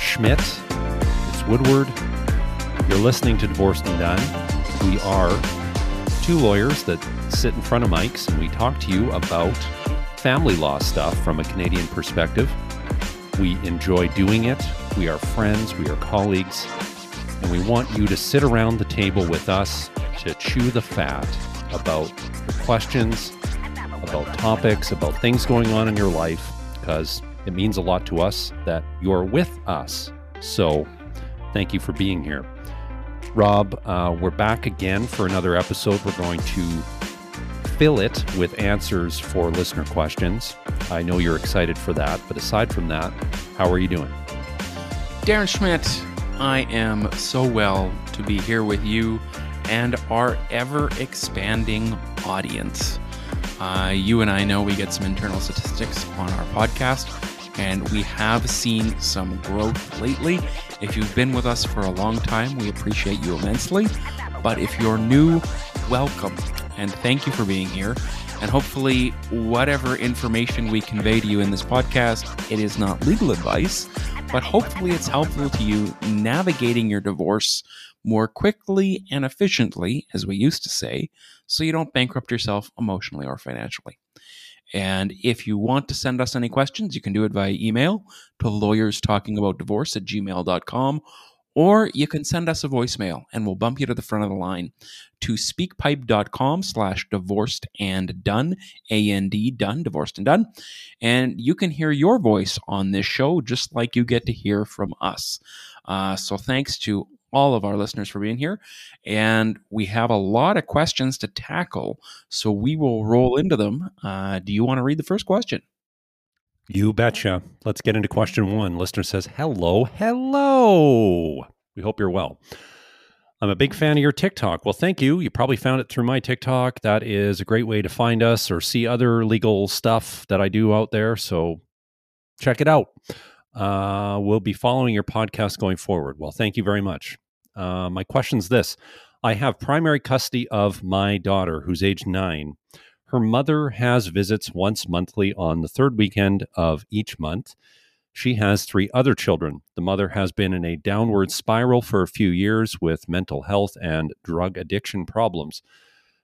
Schmidt. It's Woodward. You're listening to Divorced and Done. We are two lawyers that sit in front of mics and we talk to you about family law stuff from a Canadian perspective. We enjoy doing it. We are friends, we are colleagues, and we want you to sit around the table with us to chew the fat about your questions, about topics, about things going on in your life, because it means a lot to us that you're with us. So, thank you for being here. Rob, uh, we're back again for another episode. We're going to fill it with answers for listener questions. I know you're excited for that, but aside from that, how are you doing? Darren Schmidt, I am so well to be here with you and our ever expanding audience. Uh, you and I know we get some internal statistics on our podcast, and we have seen some growth lately. If you've been with us for a long time, we appreciate you immensely. But if you're new, welcome and thank you for being here. And hopefully, whatever information we convey to you in this podcast, it is not legal advice, but hopefully it's helpful to you navigating your divorce more quickly and efficiently, as we used to say, so you don't bankrupt yourself emotionally or financially. And if you want to send us any questions, you can do it via email to lawyerstalkingaboutdivorce at gmail.com, or you can send us a voicemail and we'll bump you to the front of the line to speakpipe.com slash divorced and done, A-N-D, done, divorced and done. And you can hear your voice on this show just like you get to hear from us. Uh, so thanks to all of our listeners for being here. And we have a lot of questions to tackle, so we will roll into them. Uh, do you want to read the first question? You betcha. Let's get into question one. Listener says, Hello, hello. We hope you're well. I'm a big fan of your TikTok. Well, thank you. You probably found it through my TikTok. That is a great way to find us or see other legal stuff that I do out there. So check it out. Uh, we'll be following your podcast going forward. Well, thank you very much. Uh, my question is this I have primary custody of my daughter, who's age nine. Her mother has visits once monthly on the third weekend of each month. She has three other children. The mother has been in a downward spiral for a few years with mental health and drug addiction problems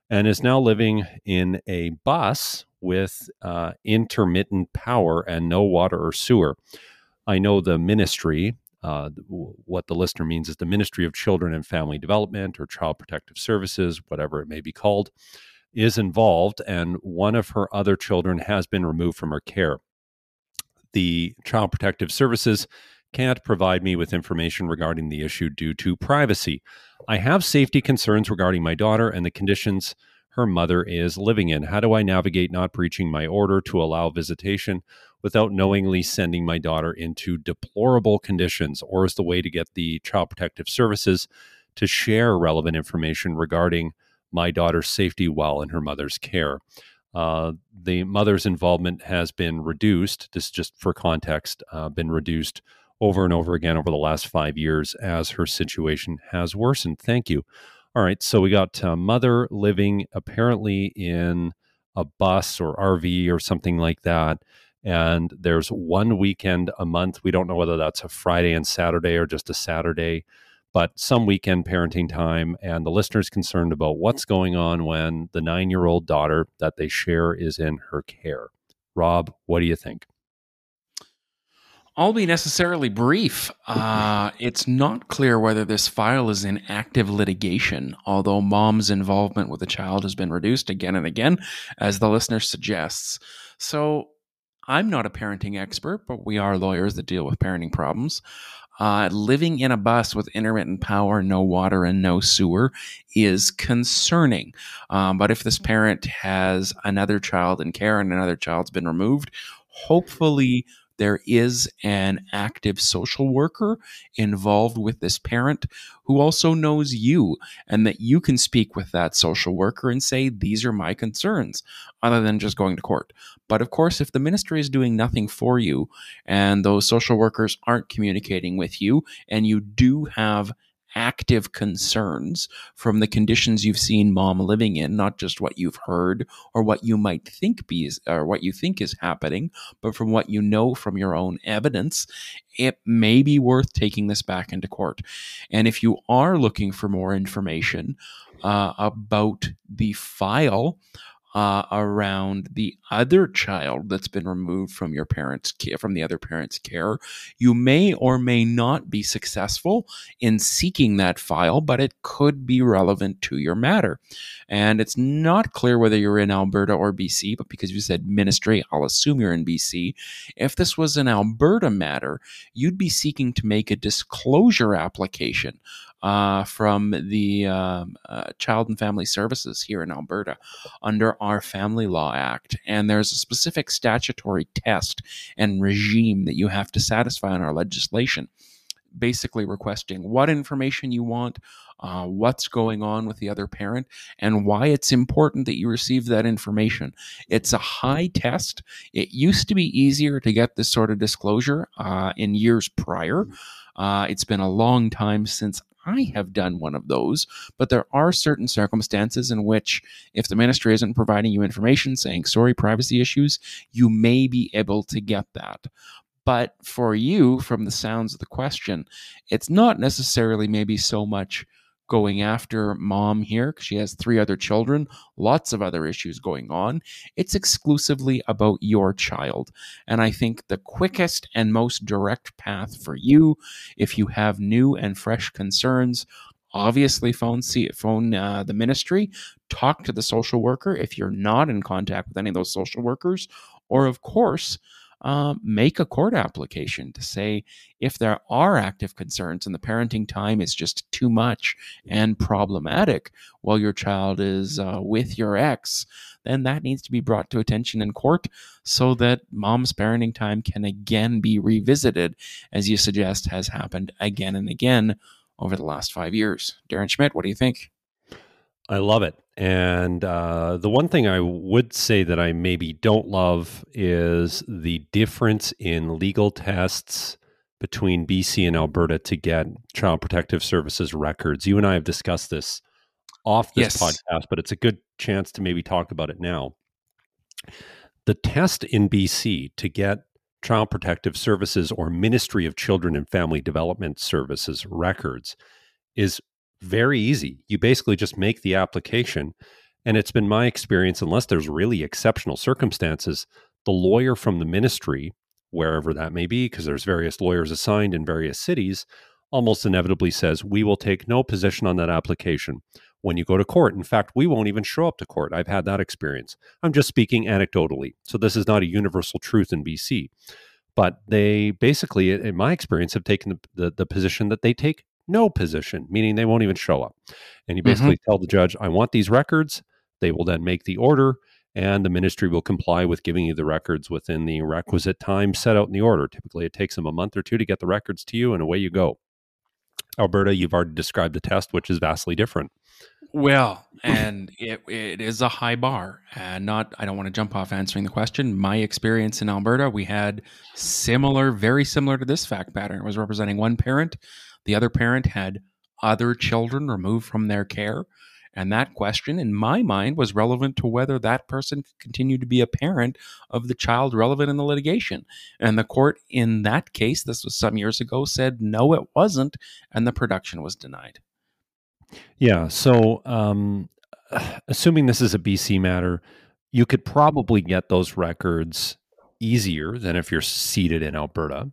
and is now living in a bus with uh, intermittent power and no water or sewer. I know the ministry, uh, what the listener means is the Ministry of Children and Family Development or Child Protective Services, whatever it may be called, is involved, and one of her other children has been removed from her care. The Child Protective Services can't provide me with information regarding the issue due to privacy. I have safety concerns regarding my daughter and the conditions her mother is living in. How do I navigate not breaching my order to allow visitation without knowingly sending my daughter into deplorable conditions? Or is the way to get the Child Protective Services to share relevant information regarding my daughter's safety while in her mother's care? Uh, the mother's involvement has been reduced. This, just for context, uh, been reduced over and over again over the last five years as her situation has worsened. Thank you. All right, so we got uh, mother living apparently in a bus or RV or something like that. And there's one weekend a month. We don't know whether that's a Friday and Saturday or just a Saturday, but some weekend parenting time. And the listener's concerned about what's going on when the nine year old daughter that they share is in her care. Rob, what do you think? I'll be necessarily brief. Uh, it's not clear whether this file is in active litigation, although mom's involvement with the child has been reduced again and again, as the listener suggests. So I'm not a parenting expert, but we are lawyers that deal with parenting problems. Uh, living in a bus with intermittent power, no water, and no sewer is concerning. Um, but if this parent has another child in care and another child's been removed, hopefully there is an active social worker involved with this parent who also knows you and that you can speak with that social worker and say, These are my concerns, other than just going to court. But of course, if the ministry is doing nothing for you and those social workers aren't communicating with you and you do have active concerns from the conditions you've seen mom living in, not just what you've heard or what you might think be or what you think is happening, but from what you know from your own evidence, it may be worth taking this back into court. And if you are looking for more information uh, about the file, uh, around the other child that's been removed from your parents' care, from the other parent's care. You may or may not be successful in seeking that file, but it could be relevant to your matter. And it's not clear whether you're in Alberta or BC, but because you said ministry, I'll assume you're in BC. If this was an Alberta matter, you'd be seeking to make a disclosure application uh, from the um, uh, Child and Family Services here in Alberta under our Family Law Act. And there's a specific statutory test and regime that you have to satisfy in our legislation, basically requesting what information you want. Uh, what's going on with the other parent and why it's important that you receive that information. It's a high test. It used to be easier to get this sort of disclosure uh, in years prior. Uh, it's been a long time since I have done one of those, but there are certain circumstances in which, if the ministry isn't providing you information saying, sorry, privacy issues, you may be able to get that. But for you, from the sounds of the question, it's not necessarily maybe so much going after mom here because she has three other children, lots of other issues going on. It's exclusively about your child. And I think the quickest and most direct path for you, if you have new and fresh concerns, obviously phone see phone uh, the ministry talk to the social worker if you're not in contact with any of those social workers or of course um, make a court application to say if there are active concerns and the parenting time is just too much and problematic while your child is uh, with your ex, then that needs to be brought to attention in court so that mom's parenting time can again be revisited, as you suggest has happened again and again over the last five years. Darren Schmidt, what do you think? I love it. And uh, the one thing I would say that I maybe don't love is the difference in legal tests between BC and Alberta to get Child Protective Services records. You and I have discussed this off this yes. podcast, but it's a good chance to maybe talk about it now. The test in BC to get Child Protective Services or Ministry of Children and Family Development Services records is very easy. You basically just make the application. And it's been my experience, unless there's really exceptional circumstances, the lawyer from the ministry, wherever that may be, because there's various lawyers assigned in various cities, almost inevitably says, We will take no position on that application when you go to court. In fact, we won't even show up to court. I've had that experience. I'm just speaking anecdotally. So this is not a universal truth in BC. But they basically, in my experience, have taken the, the, the position that they take no position, meaning they won't even show up. And you mm-hmm. basically mm-hmm. tell the judge, I want these records. They will then make the order, and the ministry will comply with giving you the records within the requisite time set out in the order. Typically, it takes them a month or two to get the records to you, and away you go. Alberta, you've already described the test, which is vastly different. Well, and it, it is a high bar. And not, I don't want to jump off answering the question. My experience in Alberta, we had similar, very similar to this fact pattern. It was representing one parent the other parent had other children removed from their care. And that question, in my mind, was relevant to whether that person could continue to be a parent of the child relevant in the litigation. And the court, in that case, this was some years ago, said no, it wasn't, and the production was denied. Yeah. So, um, assuming this is a BC matter, you could probably get those records easier than if you're seated in Alberta.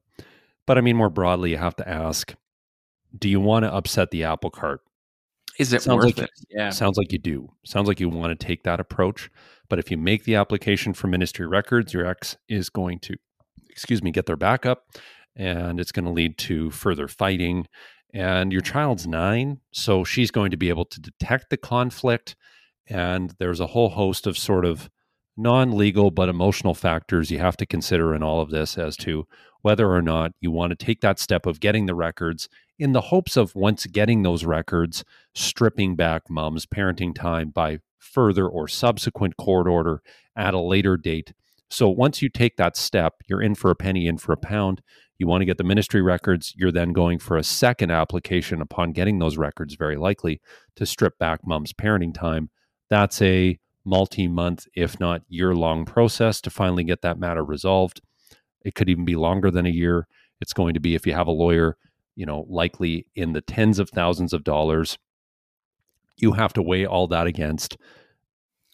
But I mean, more broadly, you have to ask do you want to upset the apple cart? Is it sounds worth like, it? Yeah. Sounds like you do. Sounds like you want to take that approach. But if you make the application for ministry records, your ex is going to, excuse me, get their backup and it's going to lead to further fighting. And your child's nine, so she's going to be able to detect the conflict. And there's a whole host of sort of non legal but emotional factors you have to consider in all of this as to whether or not you want to take that step of getting the records in the hopes of once getting those records, stripping back mom's parenting time by further or subsequent court order at a later date. So once you take that step, you're in for a penny, in for a pound. You want to get the ministry records. You're then going for a second application upon getting those records, very likely, to strip back mom's parenting time. That's a multi month, if not year long process to finally get that matter resolved. It could even be longer than a year. It's going to be, if you have a lawyer, you know, likely in the tens of thousands of dollars. You have to weigh all that against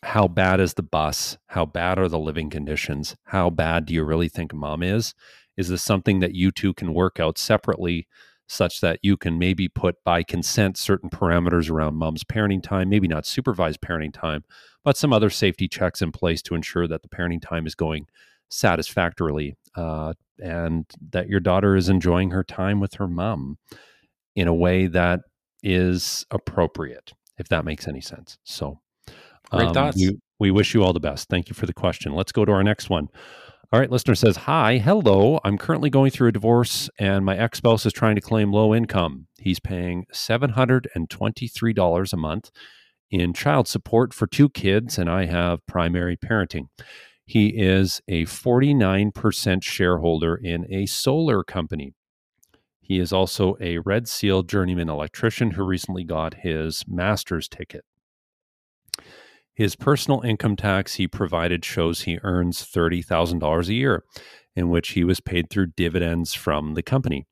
how bad is the bus? How bad are the living conditions? How bad do you really think mom is? Is this something that you two can work out separately such that you can maybe put by consent certain parameters around mom's parenting time, maybe not supervised parenting time, but some other safety checks in place to ensure that the parenting time is going satisfactorily uh, and that your daughter is enjoying her time with her mom in a way that is appropriate, if that makes any sense. So, Great um, thoughts. We, we wish you all the best. Thank you for the question. Let's go to our next one. All right, listener says, Hi, hello. I'm currently going through a divorce and my ex spouse is trying to claim low income. He's paying $723 a month in child support for two kids, and I have primary parenting. He is a 49% shareholder in a solar company. He is also a Red Seal journeyman electrician who recently got his master's ticket. His personal income tax he provided shows he earns $30,000 a year, in which he was paid through dividends from the company.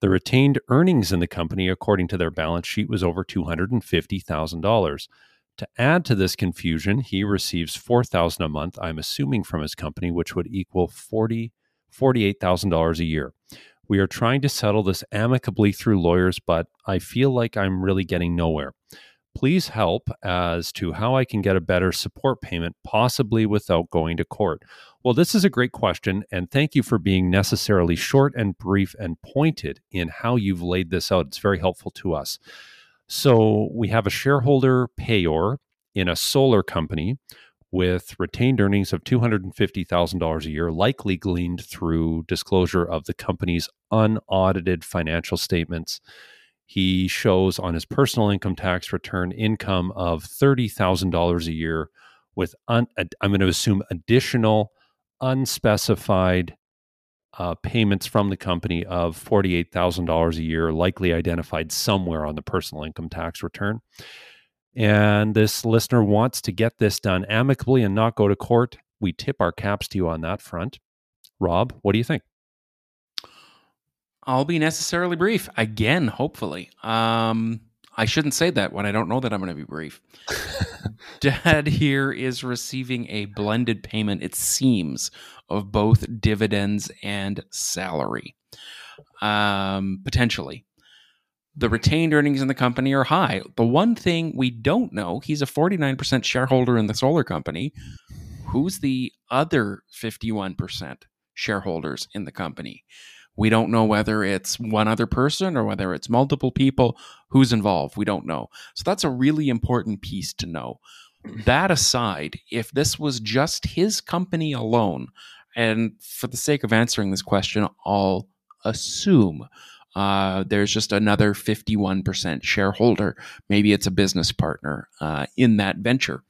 The retained earnings in the company, according to their balance sheet, was over $250,000. To add to this confusion, he receives 4,000 a month, I'm assuming from his company, which would equal $40, $48,000 a year. We are trying to settle this amicably through lawyers, but I feel like I'm really getting nowhere please help as to how I can get a better support payment, possibly without going to court. Well, this is a great question, and thank you for being necessarily short and brief and pointed in how you've laid this out. It's very helpful to us. So, we have a shareholder payor in a solar company with retained earnings of $250,000 a year, likely gleaned through disclosure of the company's unaudited financial statements. He shows on his personal income tax return income of $30,000 a year with, un, I'm going to assume, additional unspecified uh, payments from the company of $48,000 a year, likely identified somewhere on the personal income tax return. And this listener wants to get this done amicably and not go to court. We tip our caps to you on that front. Rob, what do you think? I'll be necessarily brief again, hopefully. Um, I shouldn't say that when I don't know that I'm going to be brief. Dad here is receiving a blended payment, it seems, of both dividends and salary, um, potentially. The retained earnings in the company are high. The one thing we don't know, he's a 49% shareholder in the solar company. Who's the other 51% shareholders in the company? We don't know whether it's one other person or whether it's multiple people who's involved. We don't know. So that's a really important piece to know. That aside, if this was just his company alone, and for the sake of answering this question, I'll assume uh, there's just another 51% shareholder. Maybe it's a business partner uh, in that venture.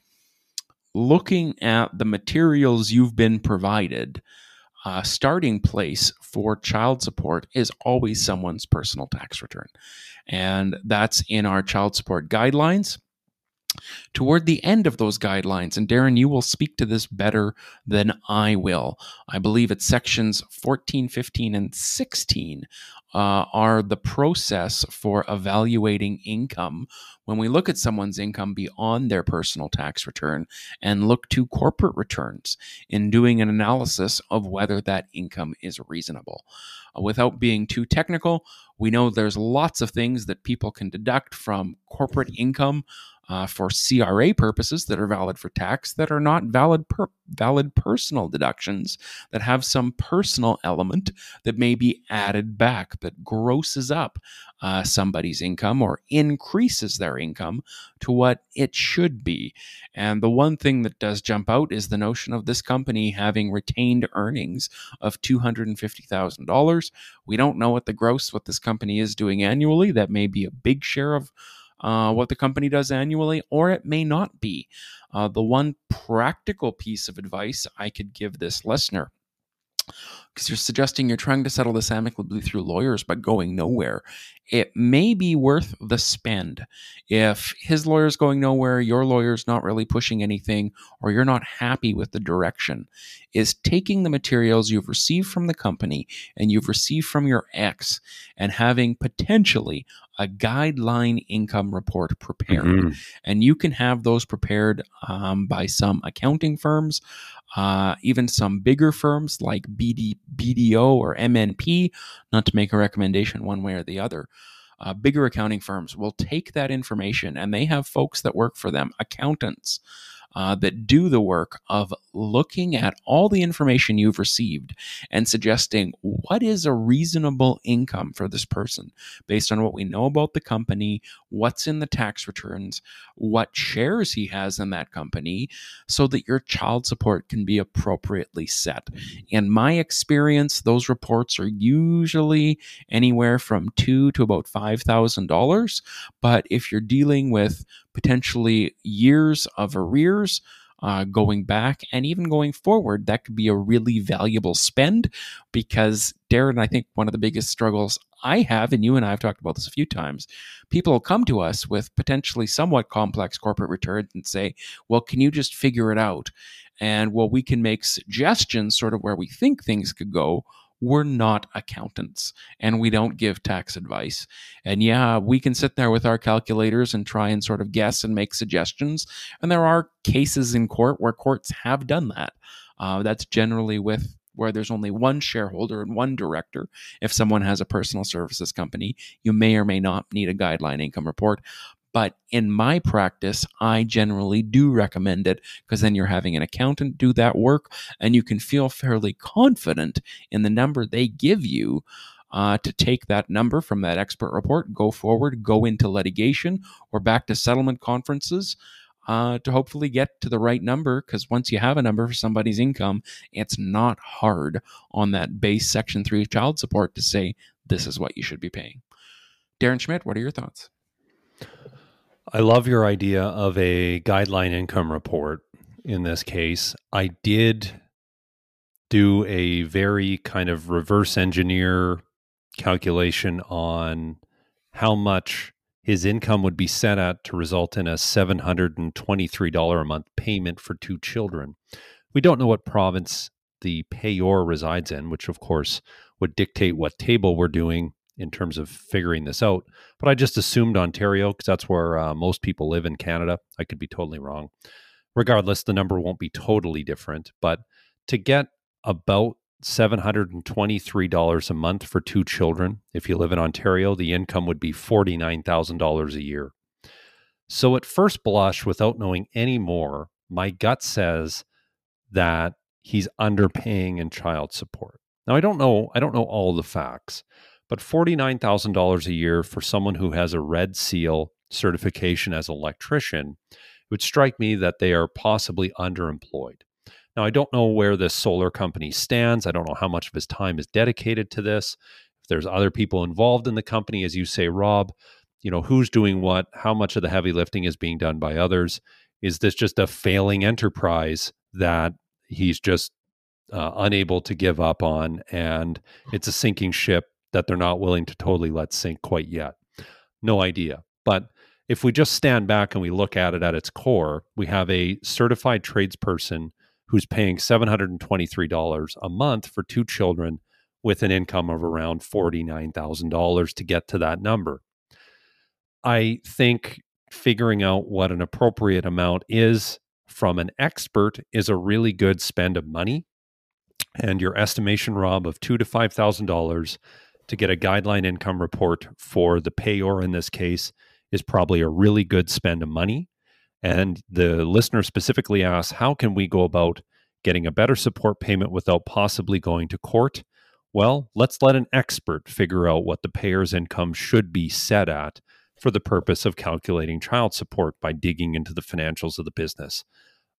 Looking at the materials you've been provided, uh, starting place for child support is always someone's personal tax return. And that's in our child support guidelines. Toward the end of those guidelines, and Darren, you will speak to this better than I will. I believe it's sections 14, 15, and 16 uh, are the process for evaluating income when we look at someone's income beyond their personal tax return and look to corporate returns in doing an analysis of whether that income is reasonable. Without being too technical, we know there's lots of things that people can deduct from corporate income uh, for CRA purposes that are valid for tax that are not valid per- valid personal deductions that have some personal element that may be added back that grosses up uh, somebody's income or increases their income to what it should be. And the one thing that does jump out is the notion of this company having retained earnings of $250,000. We don't know what the gross, what this company is doing annually. That may be a big share of uh, what the company does annually, or it may not be. Uh, the one practical piece of advice I could give this listener because you're suggesting you're trying to settle this amicably through lawyers but going nowhere. It may be worth the spend. If his lawyer's going nowhere, your lawyer's not really pushing anything, or you're not happy with the direction, is taking the materials you've received from the company and you've received from your ex and having potentially a guideline income report prepared. Mm-hmm. And you can have those prepared um, by some accounting firms, uh, even some bigger firms like BD, BDO or MNP, not to make a recommendation one way or the other. Uh, bigger accounting firms will take that information and they have folks that work for them, accountants, uh, that do the work of looking at all the information you've received and suggesting what is a reasonable income for this person based on what we know about the company, what's in the tax returns, what shares he has in that company, so that your child support can be appropriately set. In my experience, those reports are usually anywhere from two to about $5,000. But if you're dealing with potentially years of arrears uh, going back and even going forward, that could be a really valuable spend because, Darren, I think one of the biggest struggles I have, and you and I have talked about this a few times, people come to us with potentially somewhat complex corporate returns and say, well, can you just figure it out? And well, we can make suggestions sort of where we think things could go we're not accountants and we don't give tax advice. And yeah, we can sit there with our calculators and try and sort of guess and make suggestions. And there are cases in court where courts have done that. Uh, that's generally with where there's only one shareholder and one director. If someone has a personal services company, you may or may not need a guideline income report. But in my practice, I generally do recommend it because then you're having an accountant do that work and you can feel fairly confident in the number they give you. Uh, to take that number from that expert report, go forward, go into litigation or back to settlement conferences uh, to hopefully get to the right number. Because once you have a number for somebody's income, it's not hard on that base Section 3 child support to say this is what you should be paying. Darren Schmidt, what are your thoughts? I love your idea of a guideline income report in this case. I did do a very kind of reverse engineer calculation on how much his income would be set at to result in a $723 a month payment for two children. We don't know what province the payor resides in, which of course would dictate what table we're doing in terms of figuring this out. But I just assumed Ontario because that's where uh, most people live in Canada. I could be totally wrong. Regardless, the number won't be totally different. But to get about $723 a month for two children, if you live in Ontario, the income would be $49,000 a year. So, at first blush, without knowing any more, my gut says that he's underpaying in child support. Now, I don't know. I don't know all the facts, but $49,000 a year for someone who has a red seal certification as an electrician, it would strike me that they are possibly underemployed. Now, I don't know where this solar company stands. I don't know how much of his time is dedicated to this. If there's other people involved in the company, as you say, Rob, you know, who's doing what? How much of the heavy lifting is being done by others? Is this just a failing enterprise that he's just uh, unable to give up on and it's a sinking ship that they're not willing to totally let sink quite yet. No idea. But if we just stand back and we look at it at its core, we have a certified tradesperson who's paying $723 a month for two children with an income of around $49,000 to get to that number. I think figuring out what an appropriate amount is from an expert is a really good spend of money. And your estimation, Rob, of two to five thousand dollars to get a guideline income report for the payor in this case is probably a really good spend of money. And the listener specifically asks, how can we go about getting a better support payment without possibly going to court? Well, let's let an expert figure out what the payer's income should be set at for the purpose of calculating child support by digging into the financials of the business.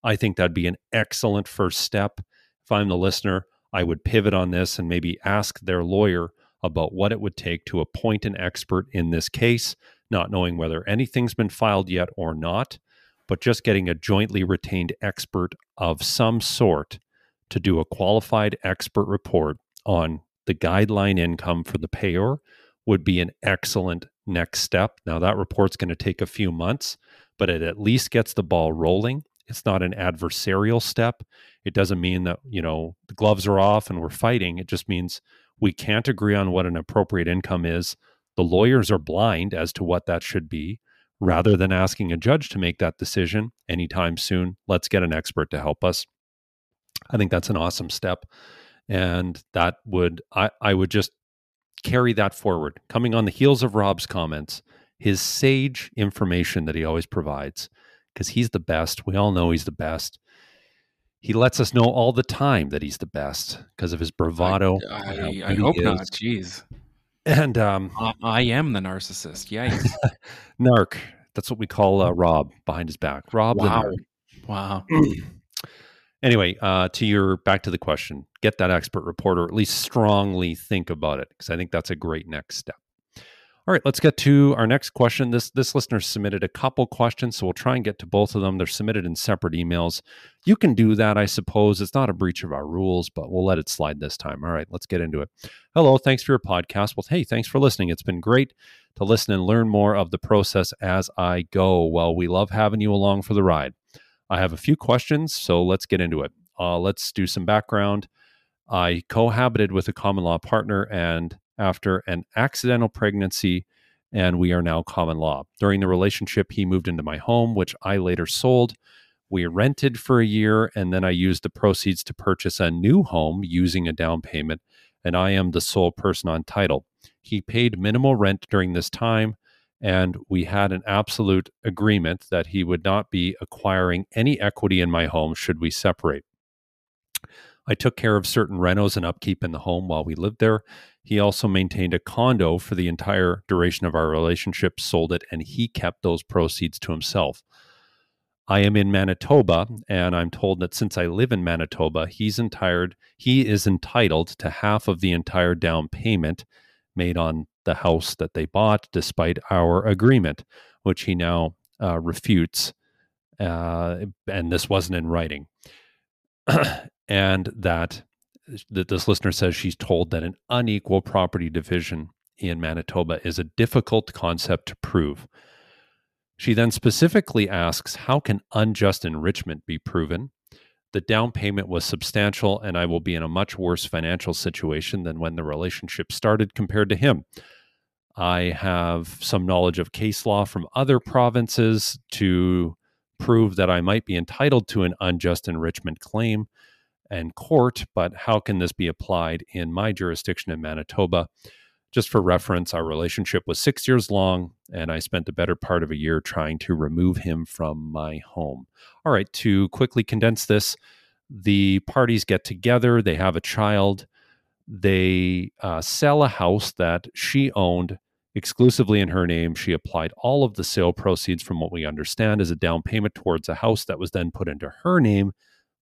I think that'd be an excellent first step. If I'm the listener, I would pivot on this and maybe ask their lawyer about what it would take to appoint an expert in this case, not knowing whether anything's been filed yet or not, but just getting a jointly retained expert of some sort to do a qualified expert report on the guideline income for the payer would be an excellent next step. Now, that report's going to take a few months, but it at least gets the ball rolling. It's not an adversarial step. It doesn't mean that, you know, the gloves are off and we're fighting. It just means we can't agree on what an appropriate income is. The lawyers are blind as to what that should be. Rather than asking a judge to make that decision anytime soon, let's get an expert to help us. I think that's an awesome step. And that would, I, I would just carry that forward. Coming on the heels of Rob's comments, his sage information that he always provides, because he's the best. We all know he's the best. He lets us know all the time that he's the best because of his bravado. I, I, I hope not. Jeez. And um, I, I, am the narcissist. Yikes. narc. That's what we call uh, Rob behind his back. Rob wow. Wow. anyway, uh, to your back to the question, get that expert report or at least strongly think about it because I think that's a great next step. All right, let's get to our next question. This this listener submitted a couple questions, so we'll try and get to both of them. They're submitted in separate emails. You can do that, I suppose. It's not a breach of our rules, but we'll let it slide this time. All right, let's get into it. Hello, thanks for your podcast. Well, hey, thanks for listening. It's been great to listen and learn more of the process as I go. Well, we love having you along for the ride. I have a few questions, so let's get into it. Uh, let's do some background. I cohabited with a common law partner and after an accidental pregnancy, and we are now common law. During the relationship, he moved into my home, which I later sold. We rented for a year, and then I used the proceeds to purchase a new home using a down payment, and I am the sole person on title. He paid minimal rent during this time and we had an absolute agreement that he would not be acquiring any equity in my home should we separate. I took care of certain renos and upkeep in the home while we lived there. He also maintained a condo for the entire duration of our relationship, sold it, and he kept those proceeds to himself. I am in Manitoba, and I'm told that since I live in Manitoba, he's entitled he is entitled to half of the entire down payment made on the house that they bought despite our agreement, which he now uh, refutes. Uh, and this wasn't in writing. and that, that this listener says she's told that an unequal property division in Manitoba is a difficult concept to prove. She then specifically asks, How can unjust enrichment be proven? The down payment was substantial, and I will be in a much worse financial situation than when the relationship started compared to him. I have some knowledge of case law from other provinces to prove that I might be entitled to an unjust enrichment claim and court, but how can this be applied in my jurisdiction in Manitoba? Just for reference, our relationship was six years long, and I spent the better part of a year trying to remove him from my home. All right, to quickly condense this, the parties get together, they have a child, they uh, sell a house that she owned exclusively in her name. She applied all of the sale proceeds from what we understand as a down payment towards a house that was then put into her name,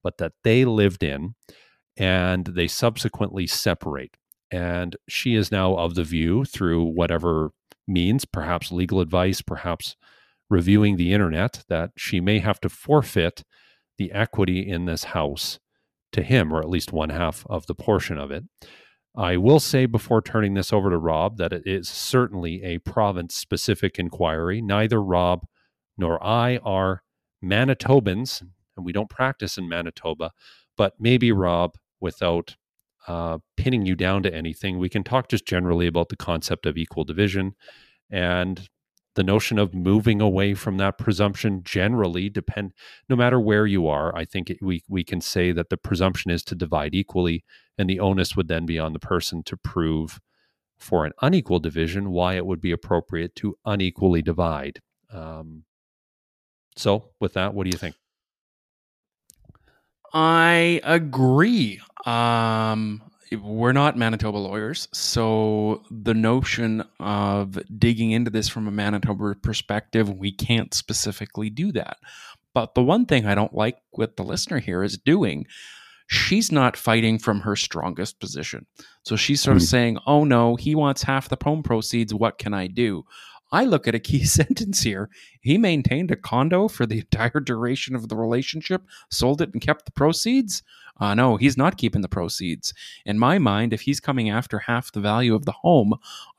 but that they lived in. And they subsequently separate. And she is now of the view through whatever means, perhaps legal advice, perhaps reviewing the internet, that she may have to forfeit the equity in this house to him, or at least one half of the portion of it. I will say before turning this over to Rob that it is certainly a province specific inquiry. Neither Rob nor I are Manitobans, and we don't practice in Manitoba, but maybe Rob, without uh, pinning you down to anything, we can talk just generally about the concept of equal division and the notion of moving away from that presumption generally depend no matter where you are i think it, we we can say that the presumption is to divide equally and the onus would then be on the person to prove for an unequal division why it would be appropriate to unequally divide um, so with that what do you think i agree um, we're not Manitoba lawyers, so the notion of digging into this from a Manitoba perspective, we can't specifically do that. But the one thing I don't like what the listener here is doing, she's not fighting from her strongest position. So she's sort of mm saying, oh no, he wants half the poem proceeds. What can I do? I look at a key sentence here. He maintained a condo for the entire duration of the relationship, sold it, and kept the proceeds. Uh, no, he's not keeping the proceeds. In my mind, if he's coming after half the value of the home,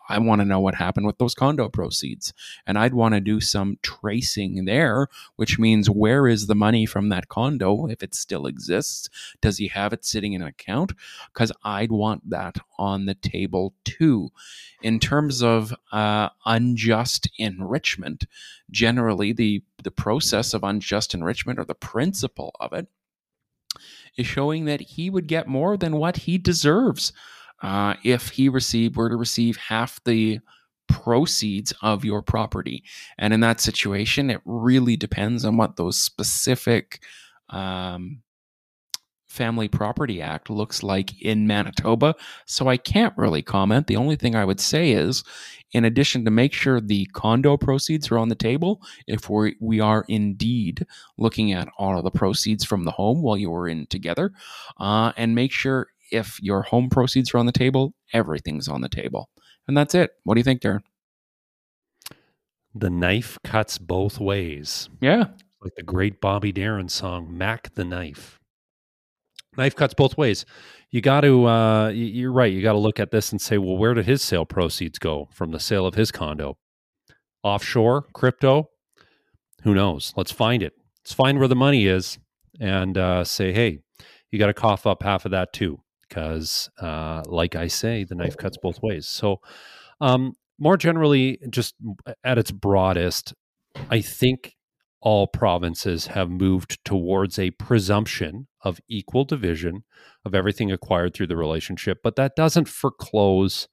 I want to know what happened with those condo proceeds. And I'd want to do some tracing there, which means where is the money from that condo if it still exists? Does he have it sitting in an account? Because I'd want that on the table too. In terms of uh, unjust enrichment, generally the, the process of unjust enrichment or the principle of it is showing that he would get more than what he deserves uh, if he received were to receive half the proceeds of your property. And in that situation, it really depends on what those specific um, Family Property Act looks like in Manitoba. So I can't really comment. The only thing I would say is, in addition to make sure the condo proceeds are on the table, if we we are indeed looking at all of the proceeds from the home while you were in together, uh, and make sure if your home proceeds are on the table, everything's on the table. And that's it. What do you think, Darren? The knife cuts both ways. Yeah. Like the great Bobby Darin song, Mac the Knife. Knife cuts both ways. You got to, uh, you're right. You got to look at this and say, well, where did his sale proceeds go from the sale of his condo? Offshore, crypto? Who knows? Let's find it. Let's find where the money is and uh, say, hey, you got to cough up half of that too because, uh, like I say, the knife cuts both ways. So, um, more generally, just at its broadest, I think all provinces have moved towards a presumption of equal division of everything acquired through the relationship, but that doesn't foreclose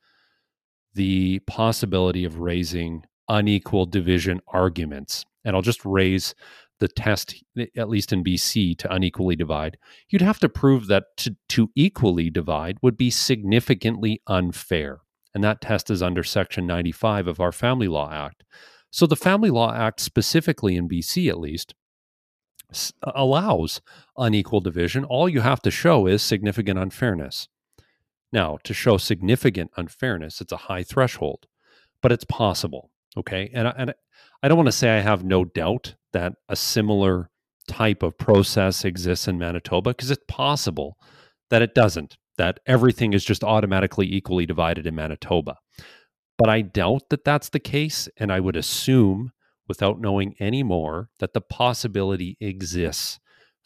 the possibility of raising unequal division arguments. And I'll just raise the test, at least in BC, to unequally divide, you'd have to prove that to, to equally divide would be significantly unfair. And that test is under Section 95 of our Family Law Act. So the Family Law Act, specifically in BC at least, allows unequal division. All you have to show is significant unfairness. Now, to show significant unfairness, it's a high threshold, but it's possible. Okay. And, and I don't want to say I have no doubt that a similar type of process exists in Manitoba because it's possible that it doesn't, that everything is just automatically equally divided in Manitoba. But I doubt that that's the case. And I would assume, without knowing any more, that the possibility exists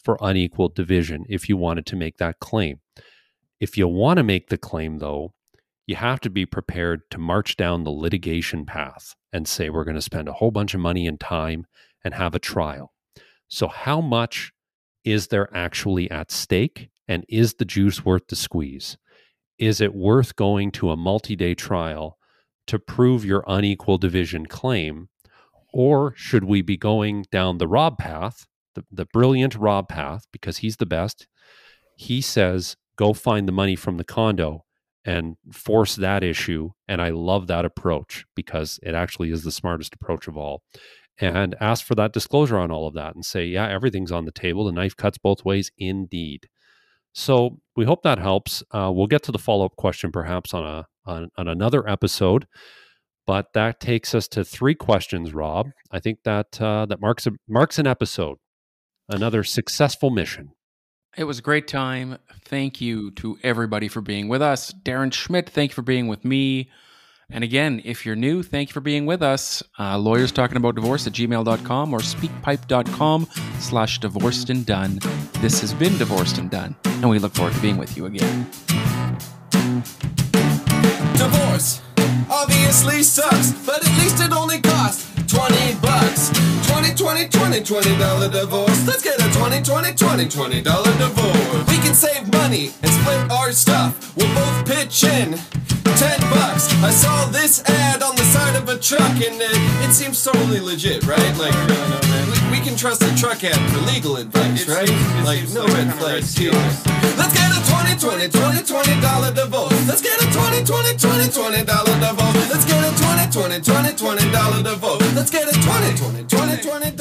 for unequal division if you wanted to make that claim. If you want to make the claim, though, you have to be prepared to march down the litigation path and say, we're going to spend a whole bunch of money and time and have a trial. So, how much is there actually at stake? And is the juice worth the squeeze? Is it worth going to a multi day trial to prove your unequal division claim? Or should we be going down the Rob path, the, the brilliant Rob path, because he's the best? He says, go find the money from the condo and force that issue. And I love that approach because it actually is the smartest approach of all. And ask for that disclosure on all of that and say, yeah, everything's on the table. The knife cuts both ways, indeed. So we hope that helps. Uh, we'll get to the follow up question perhaps on a on, on another episode. But that takes us to three questions, Rob. I think that uh, that marks a, marks an episode, another successful mission. It was a great time. Thank you to everybody for being with us. Darren Schmidt, thank you for being with me. And again, if you're new, thank you for being with us. Uh, lawyers talking about divorce at gmail.com or speakpipe.com slash divorced and done. This has been Divorced and Done, and we look forward to being with you again. Divorce obviously sucks, but at least it only costs 20 bucks. 20, 20, 20, 20 dollar divorce. Let's get a 20, 20, 20, 20 dollar divorce. We can save money and split our stuff. We'll both pitch in. 10 bucks. I saw this ad on the side of a truck and it, it seems totally legit, right? Like, we, we can trust a truck ad for legal advice, right? like, no red flags here. Let's get a 20, 20, 20, 20 dollar divorce. Let's get a 20, 20, 20, 20 dollar divorce. Let's get a 20, 20, 20, 20 dollar divorce. Let's get a 20, 20, 20